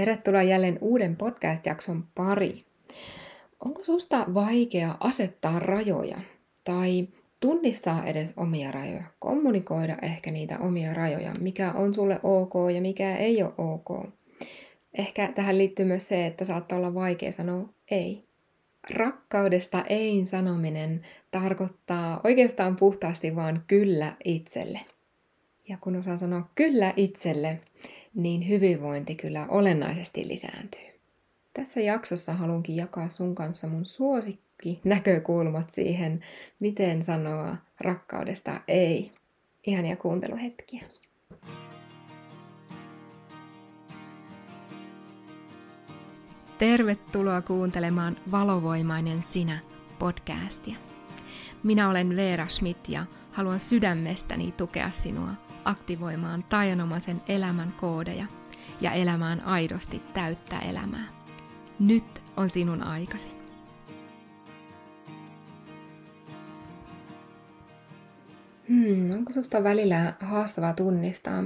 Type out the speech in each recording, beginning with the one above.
Tervetuloa jälleen uuden podcast-jakson pariin. Onko susta vaikea asettaa rajoja tai tunnistaa edes omia rajoja, kommunikoida ehkä niitä omia rajoja, mikä on sulle ok ja mikä ei ole ok. Ehkä tähän liittyy myös se, että saattaa olla vaikea sanoa ei. Rakkaudesta ei sanominen tarkoittaa oikeastaan puhtaasti vaan kyllä itselle. Ja kun osaa sanoa kyllä itselle, niin hyvinvointi kyllä olennaisesti lisääntyy. Tässä jaksossa haluankin jakaa sun kanssa mun suosikki näkökulmat siihen, miten sanoa rakkaudesta ei. Ihania kuunteluhetkiä. Tervetuloa kuuntelemaan Valovoimainen sinä podcastia. Minä olen Veera Schmidt ja haluan sydämestäni tukea sinua aktivoimaan tajanomaisen elämän koodeja ja elämään aidosti täyttä elämää. Nyt on sinun aikasi. Hmm, onko susta välillä haastavaa tunnistaa?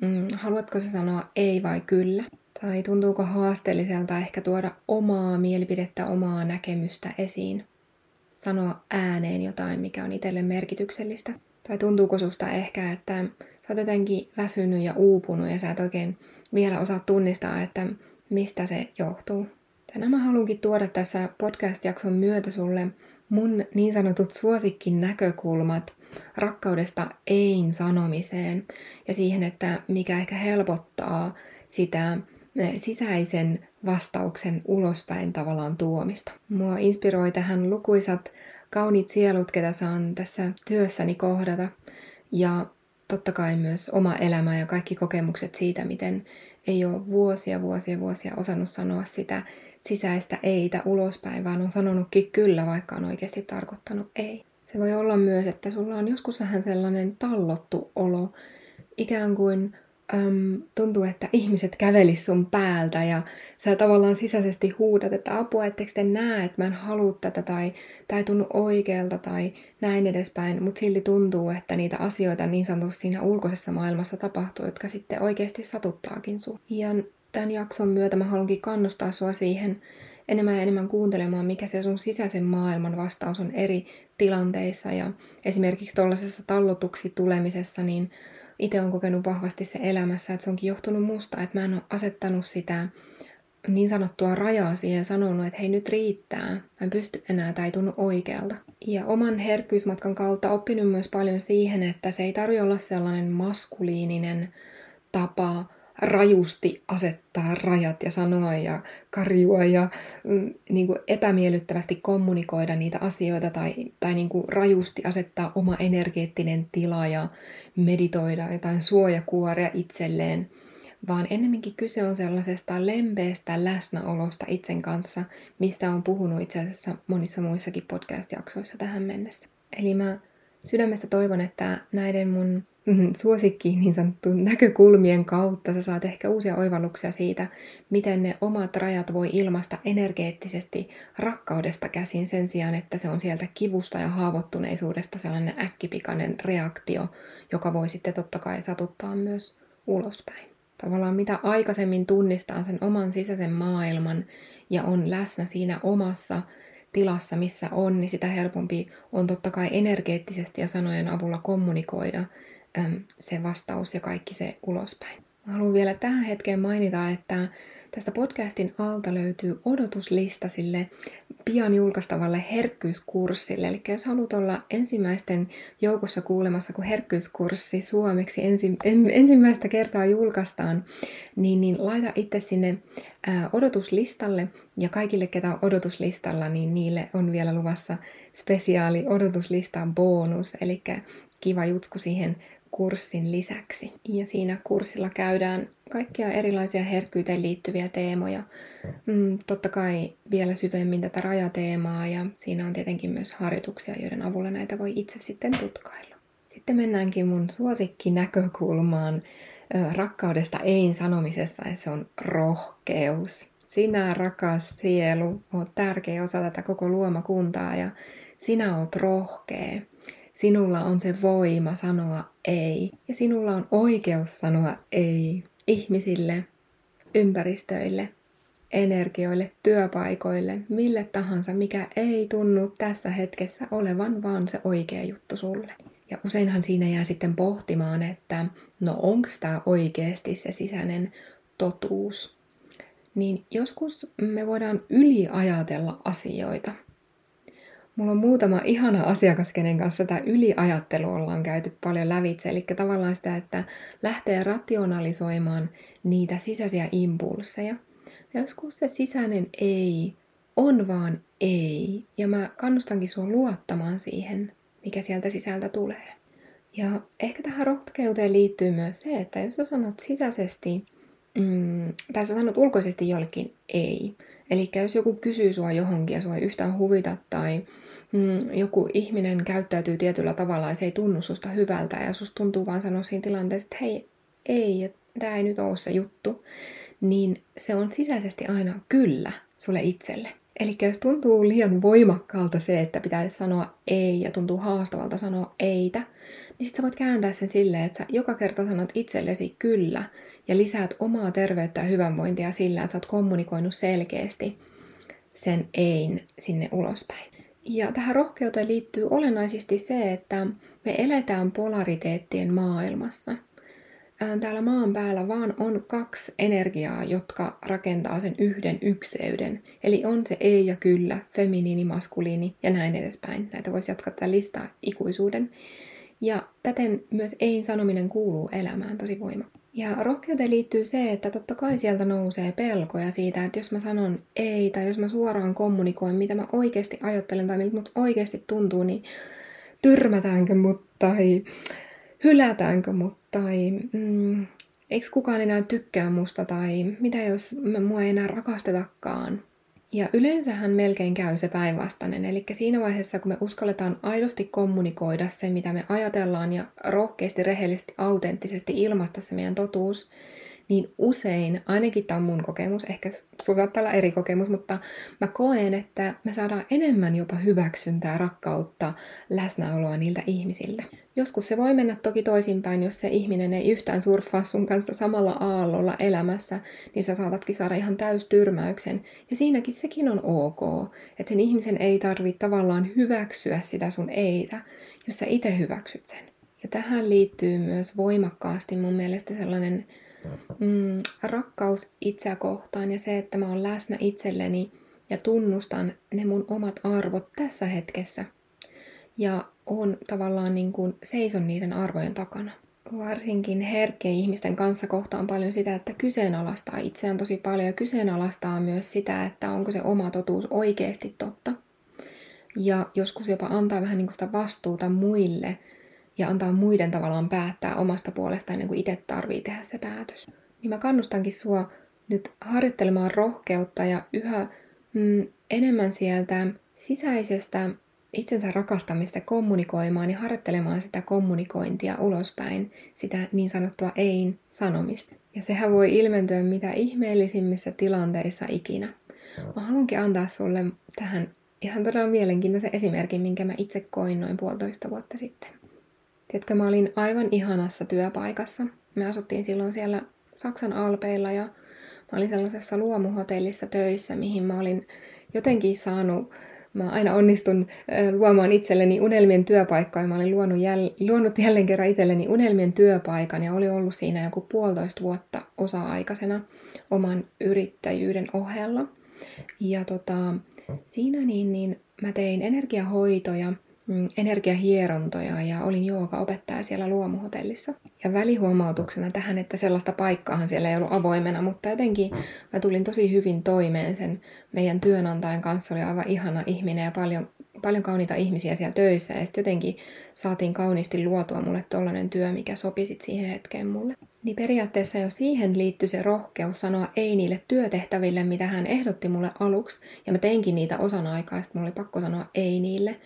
Hmm, haluatko se sanoa ei vai kyllä? Tai tuntuuko haasteelliselta ehkä tuoda omaa mielipidettä, omaa näkemystä esiin? Sanoa ääneen jotain, mikä on itselle merkityksellistä? Tai tuntuuko susta ehkä, että sä oot jotenkin väsynyt ja uupunut ja sä et oikein vielä osaa tunnistaa, että mistä se johtuu. Tänään mä haluankin tuoda tässä podcast-jakson myötä sulle mun niin sanotut suosikkin näkökulmat rakkaudesta ein sanomiseen ja siihen, että mikä ehkä helpottaa sitä eh, sisäisen vastauksen ulospäin tavallaan tuomista. Mua inspiroi tähän lukuisat kauniit sielut, ketä saan tässä työssäni kohdata. Ja totta kai myös oma elämä ja kaikki kokemukset siitä, miten ei ole vuosia, vuosia, vuosia osannut sanoa sitä sisäistä eitä ulospäin, vaan on sanonutkin kyllä, vaikka on oikeasti tarkoittanut ei. Se voi olla myös, että sulla on joskus vähän sellainen tallottu olo, ikään kuin äm, tuntuu, että ihmiset kävelis sun päältä ja sä tavallaan sisäisesti huudat, että apua, etteikö te näe, että mä en halua tätä tai tämä ei tunnu oikealta tai näin edespäin, mutta silti tuntuu, että niitä asioita niin sanotusti siinä ulkoisessa maailmassa tapahtuu, jotka sitten oikeasti satuttaakin sun. Ja tämän jakson myötä mä haluankin kannustaa sua siihen enemmän ja enemmän kuuntelemaan, mikä se sun sisäisen maailman vastaus on eri tilanteissa ja esimerkiksi tuollaisessa tallotuksi tulemisessa, niin itse on kokenut vahvasti se elämässä, että se onkin johtunut musta, että mä en ole asettanut sitä niin sanottua rajaa siihen sanonut, että hei nyt riittää, mä en pysty enää, tai ei tunnu oikealta. Ja oman herkkyysmatkan kautta oppinut myös paljon siihen, että se ei tarvitse olla sellainen maskuliininen tapa rajusti asettaa rajat ja sanoa ja karjua ja mm, niin kuin epämiellyttävästi kommunikoida niitä asioita tai, tai niin kuin rajusti asettaa oma energeettinen tila ja meditoida jotain suojakuoria itselleen, vaan ennemminkin kyse on sellaisesta lempeästä läsnäolosta itsen kanssa, mistä on puhunut itse asiassa monissa muissakin podcast-jaksoissa tähän mennessä. Eli mä sydämestä toivon, että näiden mun suosikkiin niin sanottu näkökulmien kautta sä saat ehkä uusia oivalluksia siitä, miten ne omat rajat voi ilmaista energeettisesti rakkaudesta käsin sen sijaan, että se on sieltä kivusta ja haavoittuneisuudesta sellainen äkkipikainen reaktio, joka voi sitten totta kai satuttaa myös ulospäin. Tavallaan mitä aikaisemmin tunnistaa sen oman sisäisen maailman ja on läsnä siinä omassa tilassa, missä on, niin sitä helpompi on totta kai energeettisesti ja sanojen avulla kommunikoida se vastaus ja kaikki se ulospäin. Mä haluan vielä tähän hetkeen mainita, että tästä podcastin alta löytyy odotuslista sille pian julkaistavalle herkkyyskurssille. Eli jos haluat olla ensimmäisten joukossa kuulemassa, kun herkkyyskurssi suomeksi ensi, en, ensimmäistä kertaa julkaistaan, niin, niin laita itse sinne ää, odotuslistalle. Ja kaikille, ketä on odotuslistalla, niin niille on vielä luvassa spesiaali odotuslistan bonus. Eli kiva jutku siihen kurssin lisäksi. Ja siinä kurssilla käydään kaikkia erilaisia herkkyyteen liittyviä teemoja. Mm, totta kai vielä syvemmin tätä rajateemaa ja siinä on tietenkin myös harjoituksia, joiden avulla näitä voi itse sitten tutkailla. Sitten mennäänkin mun suosikki näkökulmaan rakkaudesta ei sanomisessa ja se on rohkeus. Sinä rakas sielu, oot tärkeä osa tätä koko luomakuntaa ja sinä oot rohkea. Sinulla on se voima sanoa ei. Ja sinulla on oikeus sanoa ei ihmisille, ympäristöille, energioille, työpaikoille, mille tahansa, mikä ei tunnu tässä hetkessä olevan vaan se oikea juttu sulle. Ja useinhan siinä jää sitten pohtimaan, että no onko tämä oikeasti se sisäinen totuus. Niin joskus me voidaan yliajatella asioita. Mulla on muutama ihana asiakas, kenen kanssa tämä yliajattelu ollaan käyty paljon lävitse. Eli tavallaan sitä, että lähtee rationalisoimaan niitä sisäisiä impulseja. Ja joskus se sisäinen ei on vaan ei. Ja mä kannustankin sua luottamaan siihen, mikä sieltä sisältä tulee. Ja ehkä tähän rohkeuteen liittyy myös se, että jos sä sanot sisäisesti, mm, tai sä sanot ulkoisesti jollekin ei, eli jos joku kysyy sua johonkin ja sua ei yhtään huvita, tai mm, joku ihminen käyttäytyy tietyllä tavalla ja se ei tunnu susta hyvältä, ja susta tuntuu vaan sanoa siinä tilanteessa, että hei, ei, tämä ei nyt ole se juttu, niin se on sisäisesti aina kyllä sulle itselle. Eli jos tuntuu liian voimakkaalta se, että pitäisi sanoa ei ja tuntuu haastavalta sanoa eitä, niin sitten sä voit kääntää sen silleen, että sä joka kerta sanot itsellesi kyllä ja lisäät omaa terveyttä ja hyvinvointia sillä, että sä oot kommunikoinut selkeästi sen ein sinne ulospäin. Ja tähän rohkeuteen liittyy olennaisesti se, että me eletään polariteettien maailmassa – täällä maan päällä vaan on kaksi energiaa, jotka rakentaa sen yhden ykseyden. Eli on se ei ja kyllä, feminiini, maskuliini ja näin edespäin. Näitä voisi jatkaa tätä listaa ikuisuuden. Ja täten myös ei sanominen kuuluu elämään tosi voima. Ja rohkeuteen liittyy se, että totta kai sieltä nousee pelkoja siitä, että jos mä sanon ei tai jos mä suoraan kommunikoin, mitä mä oikeasti ajattelen tai miltä mut oikeasti tuntuu, niin tyrmätäänkö mut tai hylätäänkö mut tai mm, eikö kukaan enää tykkää musta tai mitä jos mä mua ei enää rakastetakaan. Ja yleensähän melkein käy se päinvastainen, eli siinä vaiheessa kun me uskalletaan aidosti kommunikoida se, mitä me ajatellaan ja rohkeasti, rehellisesti, autenttisesti ilmaista se meidän totuus, niin usein, ainakin tämä on mun kokemus, ehkä sulla saattaa olla eri kokemus, mutta mä koen, että me saadaan enemmän jopa hyväksyntää, rakkautta, läsnäoloa niiltä ihmisiltä. Joskus se voi mennä toki toisinpäin, jos se ihminen ei yhtään surffaa sun kanssa samalla aallolla elämässä, niin sä saatatkin saada ihan täystyrmäyksen. Ja siinäkin sekin on ok, että sen ihmisen ei tarvitse tavallaan hyväksyä sitä sun eitä, jos sä itse hyväksyt sen. Ja tähän liittyy myös voimakkaasti mun mielestä sellainen mm, rakkaus itseä kohtaan ja se, että mä oon läsnä itselleni ja tunnustan ne mun omat arvot tässä hetkessä. Ja on tavallaan niin kuin seison niiden arvojen takana. Varsinkin herkkeen ihmisten kanssa kohtaan paljon sitä, että kyseenalaistaa itseään tosi paljon ja kyseenalaistaa myös sitä, että onko se oma totuus oikeasti totta. Ja joskus jopa antaa vähän niin kuin sitä vastuuta muille ja antaa muiden tavallaan päättää omasta puolestaan ennen kuin itse tarvii tehdä se päätös. Niin mä kannustankin sua nyt harjoittelemaan rohkeutta ja yhä mm, enemmän sieltä sisäisestä itsensä rakastamista kommunikoimaan ja harjoittelemaan sitä kommunikointia ulospäin, sitä niin sanottua ein sanomista. Ja sehän voi ilmentyä mitä ihmeellisimmissä tilanteissa ikinä. Mä haluankin antaa sulle tähän ihan todella mielenkiintoisen esimerkin, minkä mä itse koin noin puolitoista vuotta sitten. Tiedätkö, mä olin aivan ihanassa työpaikassa. Me asuttiin silloin siellä Saksan alpeilla ja mä olin sellaisessa luomuhotellissa töissä, mihin mä olin jotenkin saanut Mä aina onnistun luomaan itselleni unelmien työpaikkaa mä olin luonut, jäl- luonut jälleen kerran itselleni unelmien työpaikan ja oli ollut siinä joku puolitoista vuotta osa-aikaisena oman yrittäjyyden ohella. Ja tota, siinä niin, niin mä tein energiahoitoja energiahierontoja ja olin opettaja siellä luomuhotellissa. Ja välihuomautuksena tähän, että sellaista paikkaahan siellä ei ollut avoimena, mutta jotenkin mä tulin tosi hyvin toimeen sen meidän työnantajan kanssa. Oli aivan ihana ihminen ja paljon, paljon kauniita ihmisiä siellä töissä. Ja sitten jotenkin saatiin kauniisti luotua mulle tollainen työ, mikä sopi sit siihen hetkeen mulle. Niin periaatteessa jo siihen liittyi se rohkeus sanoa ei niille työtehtäville, mitä hän ehdotti mulle aluksi. Ja mä teinkin niitä osan aikaa, sitten mulla oli pakko sanoa ei niille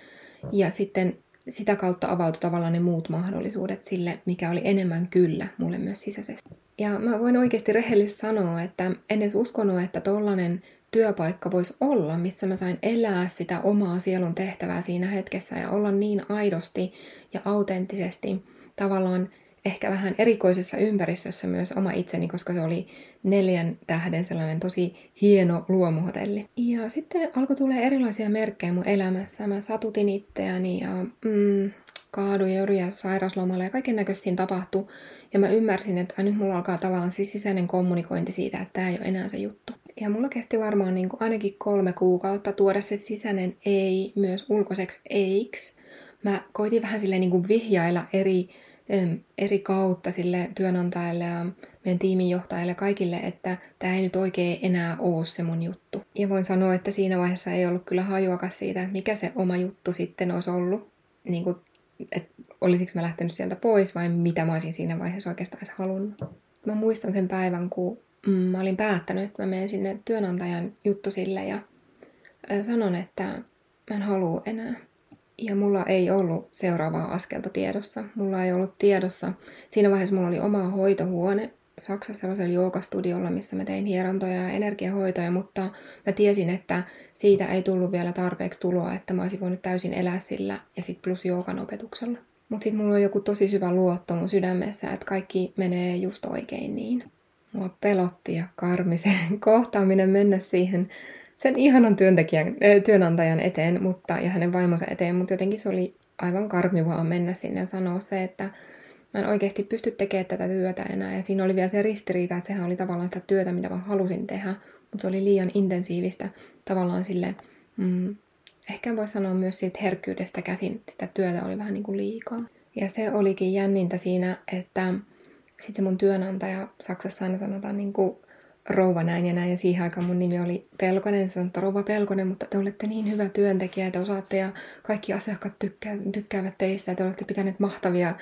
ja sitten sitä kautta avautui tavallaan ne muut mahdollisuudet sille, mikä oli enemmän kyllä mulle myös sisäisesti. Ja mä voin oikeasti rehellisesti sanoa, että en edes uskonut, että tollanen työpaikka voisi olla, missä mä sain elää sitä omaa sielun tehtävää siinä hetkessä ja olla niin aidosti ja autenttisesti tavallaan ehkä vähän erikoisessa ympäristössä myös oma itseni, koska se oli neljän tähden sellainen tosi hieno luomuhotelli. Ja sitten alkoi tulla erilaisia merkkejä mun elämässä. Mä satutin itseäni ja mm, kaaduin ja sairauslomalle ja kaiken näköistä tapahtui. Ja mä ymmärsin, että nyt mulla alkaa tavallaan siis sisäinen kommunikointi siitä, että tämä ei ole enää se juttu. Ja mulla kesti varmaan niin kuin ainakin kolme kuukautta tuoda se sisäinen ei myös ulkoiseksi eiksi. Mä koitin vähän silleen niin kuin vihjailla eri, eri kautta sille työnantajalle ja meidän tiiminjohtajalle kaikille, että tämä ei nyt oikein enää ole se mun juttu. Ja voin sanoa, että siinä vaiheessa ei ollut kyllä hajuakaan siitä, mikä se oma juttu sitten olisi ollut. Niin kuin, että olisiko mä lähtenyt sieltä pois vai mitä mä olisin siinä vaiheessa oikeastaan edes halunnut. Mä muistan sen päivän, kun mm, mä olin päättänyt, että mä menen sinne työnantajan juttusille ja sanon, että mä en halua enää. Ja mulla ei ollut seuraavaa askelta tiedossa. Mulla ei ollut tiedossa. Siinä vaiheessa mulla oli oma hoitohuone Saksassa sellaisella joogastudiolla, missä mä tein hierontoja ja energiahoitoja, mutta mä tiesin, että siitä ei tullut vielä tarpeeksi tuloa, että mä olisin voinut täysin elää sillä ja sitten plus joogan opetuksella. Mutta sitten mulla on joku tosi syvä luotto mun sydämessä, että kaikki menee just oikein niin. Mua pelotti ja karmi se kohtaaminen mennä siihen sen ihanan työntekijän, työnantajan eteen mutta, ja hänen vaimonsa eteen, mutta jotenkin se oli aivan karmivaa mennä sinne ja sanoa se, että mä en oikeasti pysty tekemään tätä työtä enää. Ja siinä oli vielä se ristiriita, että sehän oli tavallaan sitä työtä, mitä mä halusin tehdä, mutta se oli liian intensiivistä tavallaan sille, mm, ehkä voi sanoa myös siitä herkkyydestä käsin, sitä työtä oli vähän niin kuin liikaa. Ja se olikin jännintä siinä, että sitten mun työnantaja, Saksassa aina sanotaan niin kuin rouva näin ja näin, ja siihen aikaan mun nimi oli Pelkonen, se että rouva Pelkonen, mutta te olette niin hyvä työntekijä, te osaatte ja kaikki asiakkaat tykkää, tykkäävät teistä, ja te olette pitäneet mahtavia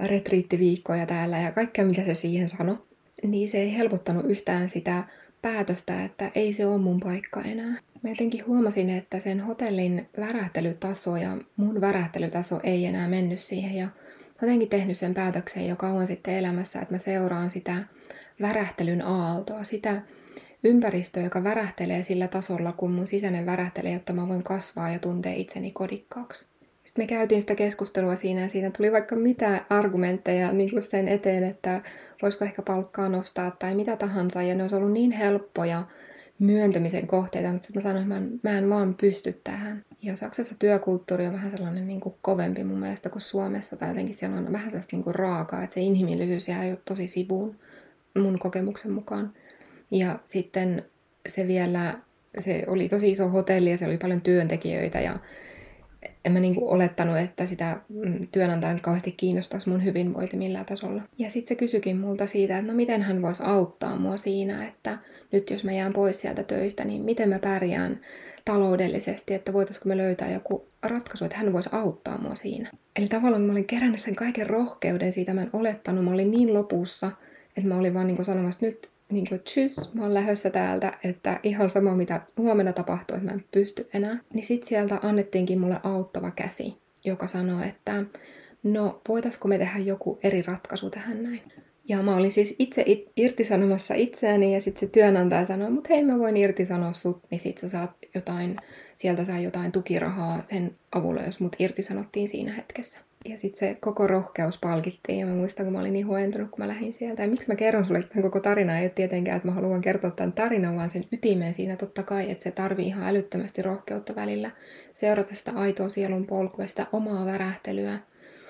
retriittiviikkoja täällä ja kaikkea, mitä se siihen sanoi. Niin se ei helpottanut yhtään sitä päätöstä, että ei se ole mun paikka enää. Mä jotenkin huomasin, että sen hotellin värähtelytaso ja mun värähtelytaso ei enää mennyt siihen ja jotenkin tehnyt sen päätöksen jo kauan sitten elämässä, että mä seuraan sitä värähtelyn aaltoa, sitä ympäristöä, joka värähtelee sillä tasolla, kun mun sisäinen värähtelee, jotta mä voin kasvaa ja tuntea itseni kodikkaaksi. Sitten me käytiin sitä keskustelua siinä ja siinä tuli vaikka mitä argumentteja niin kuin sen eteen, että voisiko ehkä palkkaa nostaa tai mitä tahansa. Ja ne olisi ollut niin helppoja myöntämisen kohteita, mutta sitten mä sanoin, että mä en, mä en vaan pysty tähän. Ja Saksassa työkulttuuri on vähän sellainen niin kuin kovempi mun mielestä kuin Suomessa, tai jotenkin siellä on vähän sellaista niin kuin raakaa, että se inhimillisyys jää jo tosi sivuun mun kokemuksen mukaan. Ja sitten se vielä, se oli tosi iso hotelli ja se oli paljon työntekijöitä ja en mä niinku olettanut, että sitä mm, työnantajan kauheasti kiinnostaisi mun hyvinvointi millään tasolla. Ja sitten se kysyikin multa siitä, että no miten hän voisi auttaa mua siinä, että nyt jos mä jään pois sieltä töistä, niin miten mä pärjään taloudellisesti, että voitaisiko me löytää joku ratkaisu, että hän voisi auttaa mua siinä. Eli tavallaan mä olin kerännyt sen kaiken rohkeuden siitä, mä en olettanut, mä olin niin lopussa, että mä olin vaan niin sanomassa, nyt niin kuin, tschüss, mä oon lähdössä täältä, että ihan sama mitä huomenna tapahtuu, että mä en pysty enää. Niin sit sieltä annettiinkin mulle auttava käsi, joka sanoi, että no voitaisko me tehdä joku eri ratkaisu tähän näin. Ja mä olin siis itse it- irtisanomassa itseäni ja sitten se työnantaja sanoi, mutta hei mä voin irtisanoa sut, niin sit sä saat jotain, sieltä saa jotain tukirahaa sen avulla, jos mut irtisanottiin siinä hetkessä. Ja sitten se koko rohkeus palkittiin ja mä muistan, kun mä olin niin huentunut, kun mä lähdin sieltä. Ja miksi mä kerron sulle tämän koko tarina? Ei ole tietenkään, että mä haluan kertoa tämän tarinan, vaan sen ytimeen siinä totta kai, että se tarvii ihan älyttömästi rohkeutta välillä seurata sitä aitoa sielun polkua, sitä omaa värähtelyä.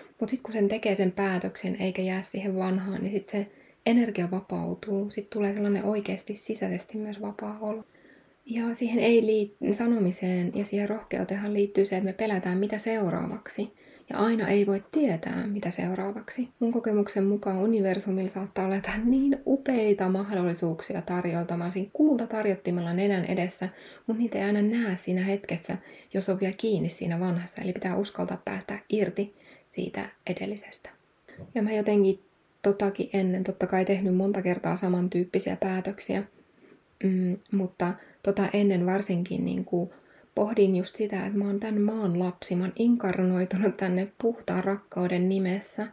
Mutta sitten kun sen tekee sen päätöksen eikä jää siihen vanhaan, niin sitten se energia vapautuu. Sitten tulee sellainen oikeasti sisäisesti myös vapaa olo. Ja siihen ei liit- sanomiseen ja siihen rohkeuteenhan liittyy se, että me pelätään mitä seuraavaksi. Ja aina ei voi tietää, mitä seuraavaksi. Mun kokemuksen mukaan universumilla saattaa olla jotain niin upeita mahdollisuuksia tarjolta. Olisin kulta tarjottimella nenän edessä, mutta niitä ei aina näe siinä hetkessä, jos on vielä kiinni siinä vanhassa. Eli pitää uskaltaa päästä irti siitä edellisestä. Ja mä jotenkin totakin ennen totta kai tehnyt monta kertaa samantyyppisiä päätöksiä, mm, mutta tota ennen varsinkin niin kuin pohdin just sitä, että mä oon tämän maan lapsi, mä oon inkarnoitunut tänne puhtaan rakkauden nimessä,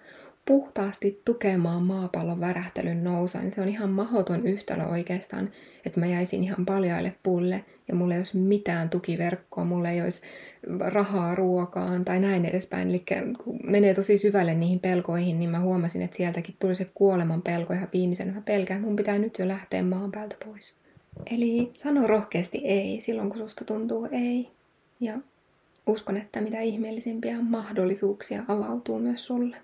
puhtaasti tukemaan maapallon värähtelyn nousua, niin se on ihan mahoton yhtälö oikeastaan, että mä jäisin ihan paljaille pulle ja mulla ei olisi mitään tukiverkkoa, mulla ei olisi rahaa ruokaan tai näin edespäin. Eli kun menee tosi syvälle niihin pelkoihin, niin mä huomasin, että sieltäkin tuli se kuoleman pelko ihan viimeisen. Mä pelkään, mun pitää nyt jo lähteä maan päältä pois. Eli sano rohkeasti ei silloin, kun susta tuntuu ei. Ja uskon, että mitä ihmeellisimpiä mahdollisuuksia avautuu myös sulle.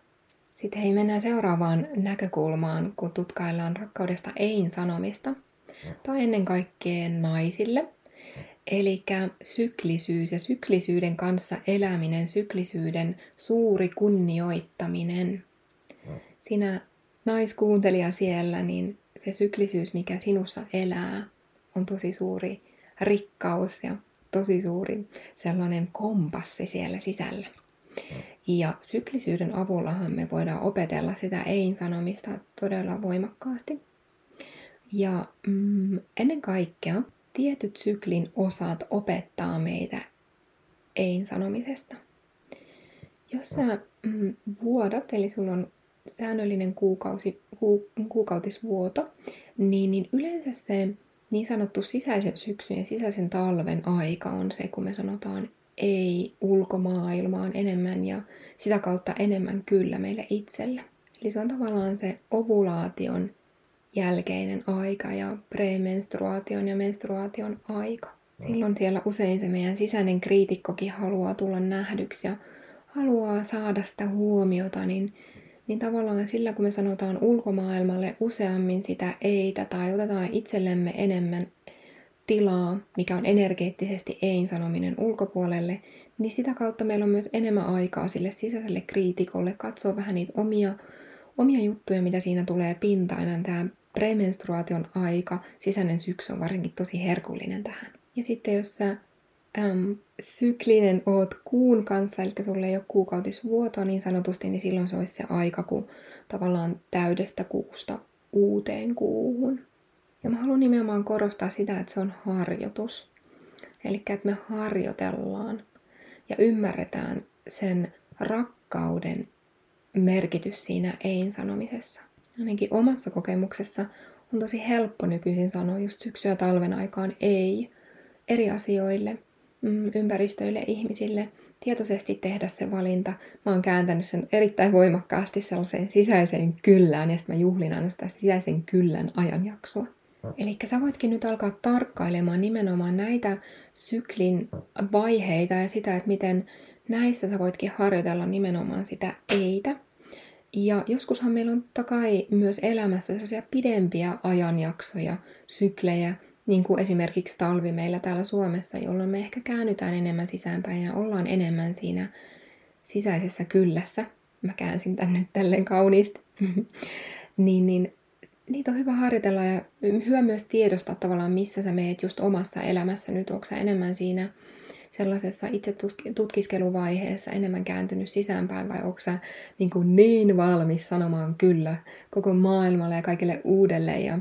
Sitten hei, mennään seuraavaan näkökulmaan, kun tutkaillaan rakkaudesta ein sanomista. Tai ennen kaikkea naisille. Eli syklisyys ja syklisyyden kanssa eläminen, syklisyyden suuri kunnioittaminen. Sinä naiskuuntelija siellä, niin se syklisyys, mikä sinussa elää, on tosi suuri rikkaus ja tosi suuri sellainen kompassi siellä sisällä. Ja syklisyyden avullahan me voidaan opetella sitä ei-sanomista todella voimakkaasti. Ja mm, ennen kaikkea tietyt syklin osat opettaa meitä ei-sanomisesta. Jos sä mm, vuodat, eli sulla on säännöllinen kuukausi, ku, kuukautisvuoto, niin, niin yleensä se niin sanottu sisäisen syksyn ja sisäisen talven aika on se, kun me sanotaan ei ulkomaailmaan enemmän ja sitä kautta enemmän kyllä meille itselle. Eli se on tavallaan se ovulaation jälkeinen aika ja premenstruaation ja menstruaation aika. Silloin siellä usein se meidän sisäinen kriitikkokin haluaa tulla nähdyksi ja haluaa saada sitä huomiota, niin, niin tavallaan sillä kun me sanotaan ulkomaailmalle useammin sitä eitä tai otetaan itsellemme enemmän tilaa, mikä on energeettisesti ei-sanominen ulkopuolelle, niin sitä kautta meillä on myös enemmän aikaa sille sisäiselle kriitikolle katsoa vähän niitä omia, omia juttuja, mitä siinä tulee pintaan. Tämä premenstruaation aika, sisäinen syksy on varsinkin tosi herkullinen tähän. Ja sitten jos sä äm, syklinen oot kuun kanssa, eli sulle ei ole kuukautisvuotoa niin sanotusti, niin silloin se olisi se aika, kun tavallaan täydestä kuusta uuteen kuuhun. Ja mä haluan nimenomaan korostaa sitä, että se on harjoitus. Eli että me harjoitellaan ja ymmärretään sen rakkauden merkitys siinä ei-sanomisessa. Ainakin omassa kokemuksessa on tosi helppo nykyisin sanoa just syksy- ja talven aikaan ei eri asioille, ympäristöille, ihmisille, tietoisesti tehdä se valinta. Mä oon kääntänyt sen erittäin voimakkaasti sellaiseen sisäiseen kyllään ja sitten mä juhlin aina sitä sisäisen kyllän ajanjaksoa. Eli sä voitkin nyt alkaa tarkkailemaan nimenomaan näitä syklin vaiheita ja sitä, että miten näissä sä voitkin harjoitella nimenomaan sitä eitä. Ja joskushan meillä on takai myös elämässä sellaisia pidempiä ajanjaksoja, syklejä, niin kuin esimerkiksi talvi meillä täällä Suomessa, jolloin me ehkä käännytään enemmän sisäänpäin ja ollaan enemmän siinä sisäisessä kyllässä. Mä käänsin tänne nyt tälleen kauniisti. niin, niin niitä on hyvä harjoitella ja hyvä myös tiedostaa tavallaan, missä sä meet just omassa elämässä nyt. Onko sä enemmän siinä sellaisessa itse tutkiskeluvaiheessa enemmän kääntynyt sisäänpäin vai onko sä niin, kuin niin valmis sanomaan kyllä koko maailmalle ja kaikille uudelle ja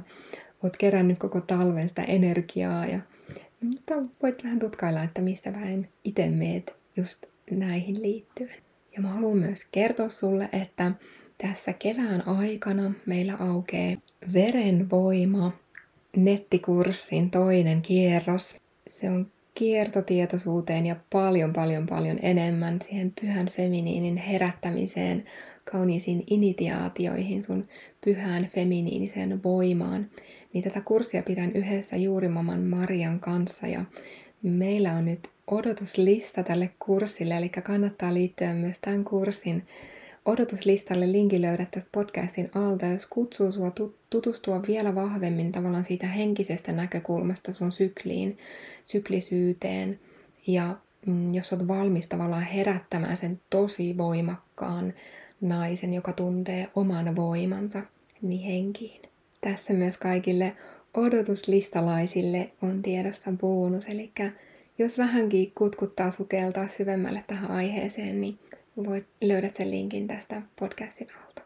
oot kerännyt koko talven sitä energiaa ja mutta voit vähän tutkailla, että missä vähän itse meet just näihin liittyen. Ja mä haluan myös kertoa sulle, että tässä kevään aikana meillä aukeaa Verenvoima nettikurssin toinen kierros. Se on kiertotietoisuuteen ja paljon, paljon, paljon enemmän siihen pyhän feminiinin herättämiseen, kauniisiin initiaatioihin, sun pyhään feminiiniseen voimaan. Niin tätä kurssia pidän yhdessä juurimaman Marian kanssa ja meillä on nyt odotuslista tälle kurssille, eli kannattaa liittyä myös tämän kurssin odotuslistalle linkin löydät tästä podcastin alta, jos kutsuu sua tutustua vielä vahvemmin tavallaan siitä henkisestä näkökulmasta sun sykliin, syklisyyteen ja mm, jos olet valmis tavallaan herättämään sen tosi voimakkaan naisen, joka tuntee oman voimansa, niin henkiin. Tässä myös kaikille odotuslistalaisille on tiedossa bonus, eli jos vähänkin kutkuttaa sukeltaa syvemmälle tähän aiheeseen, niin voit, löydät sen linkin tästä podcastin alta.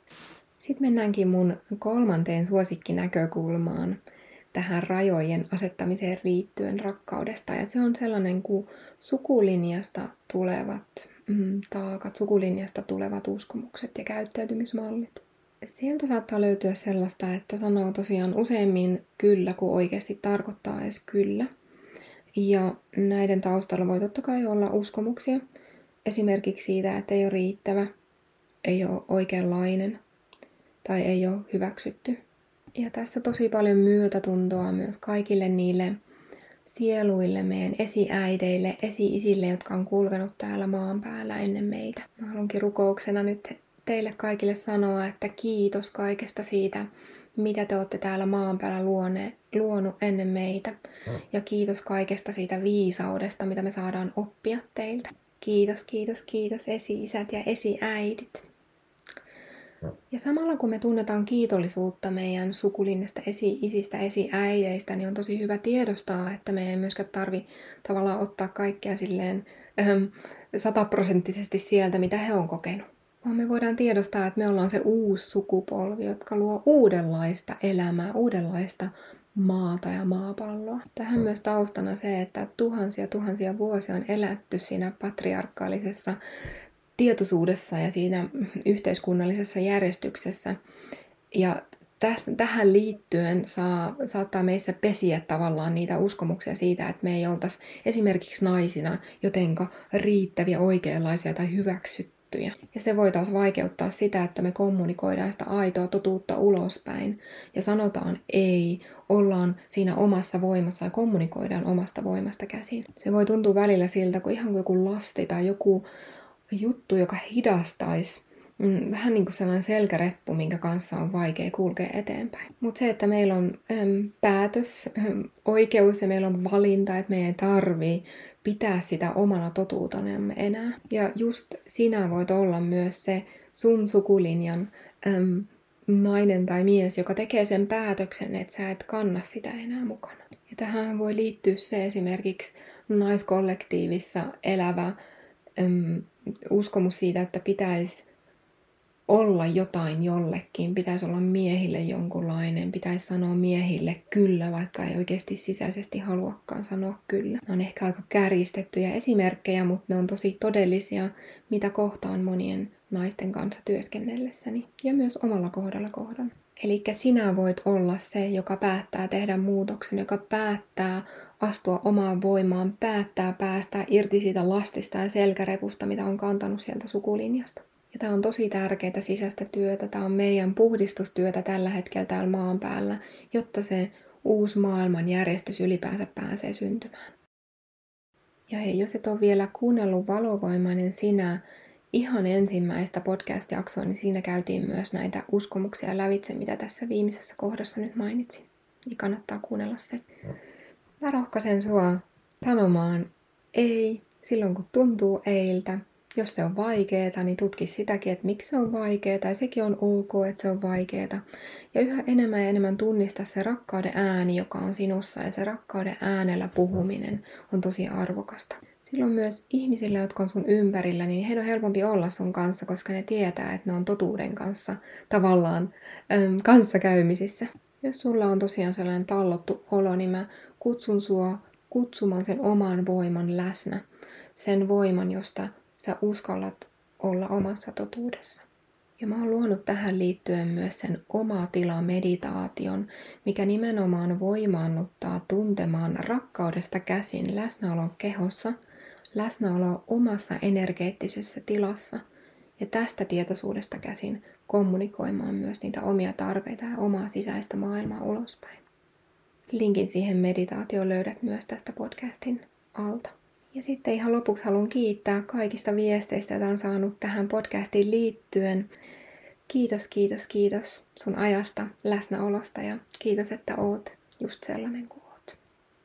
Sitten mennäänkin mun kolmanteen suosikkinäkökulmaan tähän rajojen asettamiseen riittyen rakkaudesta. Ja se on sellainen kuin sukulinjasta tulevat mm, taakat, sukulinjasta tulevat uskomukset ja käyttäytymismallit. Sieltä saattaa löytyä sellaista, että sanoo tosiaan useimmin kyllä, kun oikeasti tarkoittaa edes kyllä. Ja näiden taustalla voi totta kai olla uskomuksia. Esimerkiksi siitä, että ei ole riittävä, ei ole oikeanlainen tai ei ole hyväksytty. Ja tässä tosi paljon myötätuntoa myös kaikille niille sieluille, meidän esiäideille, esi-isille, jotka on kulkenut täällä maan päällä ennen meitä. Mä haluankin rukouksena nyt teille kaikille sanoa, että kiitos kaikesta siitä, mitä te olette täällä maan päällä luone, luonut ennen meitä. Ja kiitos kaikesta siitä viisaudesta, mitä me saadaan oppia teiltä. Kiitos, kiitos, kiitos esi-isät ja esiäidit. Ja samalla kun me tunnetaan kiitollisuutta meidän sukulinnasta esi-isistä, esiäideistä, niin on tosi hyvä tiedostaa, että me ei myöskään tarvi tavallaan ottaa kaikkea silleen sataprosenttisesti sieltä, mitä he on kokenut. Vaan me voidaan tiedostaa, että me ollaan se uusi sukupolvi, jotka luo uudenlaista elämää, uudenlaista maata ja maapalloa. Tähän myös taustana se, että tuhansia tuhansia vuosia on elätty siinä patriarkaalisessa tietoisuudessa ja siinä yhteiskunnallisessa järjestyksessä. Ja tästä, tähän liittyen saa, saattaa meissä pesiä tavallaan niitä uskomuksia siitä, että me ei oltaisi esimerkiksi naisina jotenka riittäviä, oikeanlaisia tai hyväksyttyjä. Ja se voi taas vaikeuttaa sitä, että me kommunikoidaan sitä aitoa totuutta ulospäin ja sanotaan ei, ollaan siinä omassa voimassa ja kommunikoidaan omasta voimasta käsin. Se voi tuntua välillä siltä, kun ihan joku lasti tai joku juttu, joka hidastaisi mm, vähän niin kuin sellainen selkäreppu, minkä kanssa on vaikea kulkea eteenpäin. Mutta se, että meillä on äm, päätös, äm, oikeus ja meillä on valinta, että meidän ei tarvii pitää sitä omana totuutenamme enää. Ja just sinä voit olla myös se sun sukulinjan äm, nainen tai mies, joka tekee sen päätöksen, että sä et kanna sitä enää mukana. Ja tähän voi liittyä se esimerkiksi naiskollektiivissa elävä äm, uskomus siitä, että pitäisi olla jotain jollekin, pitäisi olla miehille jonkunlainen, pitäisi sanoa miehille kyllä, vaikka ei oikeasti sisäisesti haluakaan sanoa kyllä. Ne on ehkä aika kärjistettyjä esimerkkejä, mutta ne on tosi todellisia, mitä kohtaan monien naisten kanssa työskennellessäni ja myös omalla kohdalla kohdan. Eli sinä voit olla se, joka päättää tehdä muutoksen, joka päättää astua omaan voimaan, päättää päästä irti siitä lastista ja selkärepusta, mitä on kantanut sieltä sukulinjasta. Ja tämä on tosi tärkeää sisäistä työtä, tämä on meidän puhdistustyötä tällä hetkellä täällä maan päällä, jotta se uusi maailman järjestys ylipäänsä pääsee syntymään. Ja hei, jos et ole vielä kuunnellut valovoimainen sinä, ihan ensimmäistä podcast-jaksoa, niin siinä käytiin myös näitä uskomuksia lävitse, mitä tässä viimeisessä kohdassa nyt mainitsin. Niin kannattaa kuunnella se. Mä rohkaisen sua sanomaan ei silloin, kun tuntuu eiltä. Jos se on vaikeeta, niin tutki sitäkin, että miksi se on vaikeeta, ja sekin on ok, että se on vaikeeta. Ja yhä enemmän ja enemmän tunnista se rakkauden ääni, joka on sinussa, ja se rakkauden äänellä puhuminen on tosi arvokasta. Silloin myös ihmisillä, jotka on sun ympärillä, niin heidän on helpompi olla sun kanssa, koska ne tietää, että ne on totuuden kanssa tavallaan äm, kanssakäymisissä. Jos sulla on tosiaan sellainen tallottu olo, niin mä kutsun sua kutsumaan sen oman voiman läsnä. Sen voiman, josta sä uskallat olla omassa totuudessa. Ja mä oon luonut tähän liittyen myös sen oma tila meditaation, mikä nimenomaan voimaannuttaa tuntemaan rakkaudesta käsin läsnäolon kehossa – läsnäoloa omassa energeettisessä tilassa ja tästä tietoisuudesta käsin kommunikoimaan myös niitä omia tarpeita ja omaa sisäistä maailmaa ulospäin. Linkin siihen meditaatioon löydät myös tästä podcastin alta. Ja sitten ihan lopuksi haluan kiittää kaikista viesteistä, joita on saanut tähän podcastiin liittyen. Kiitos, kiitos, kiitos sun ajasta, läsnäolosta ja kiitos, että oot just sellainen kuin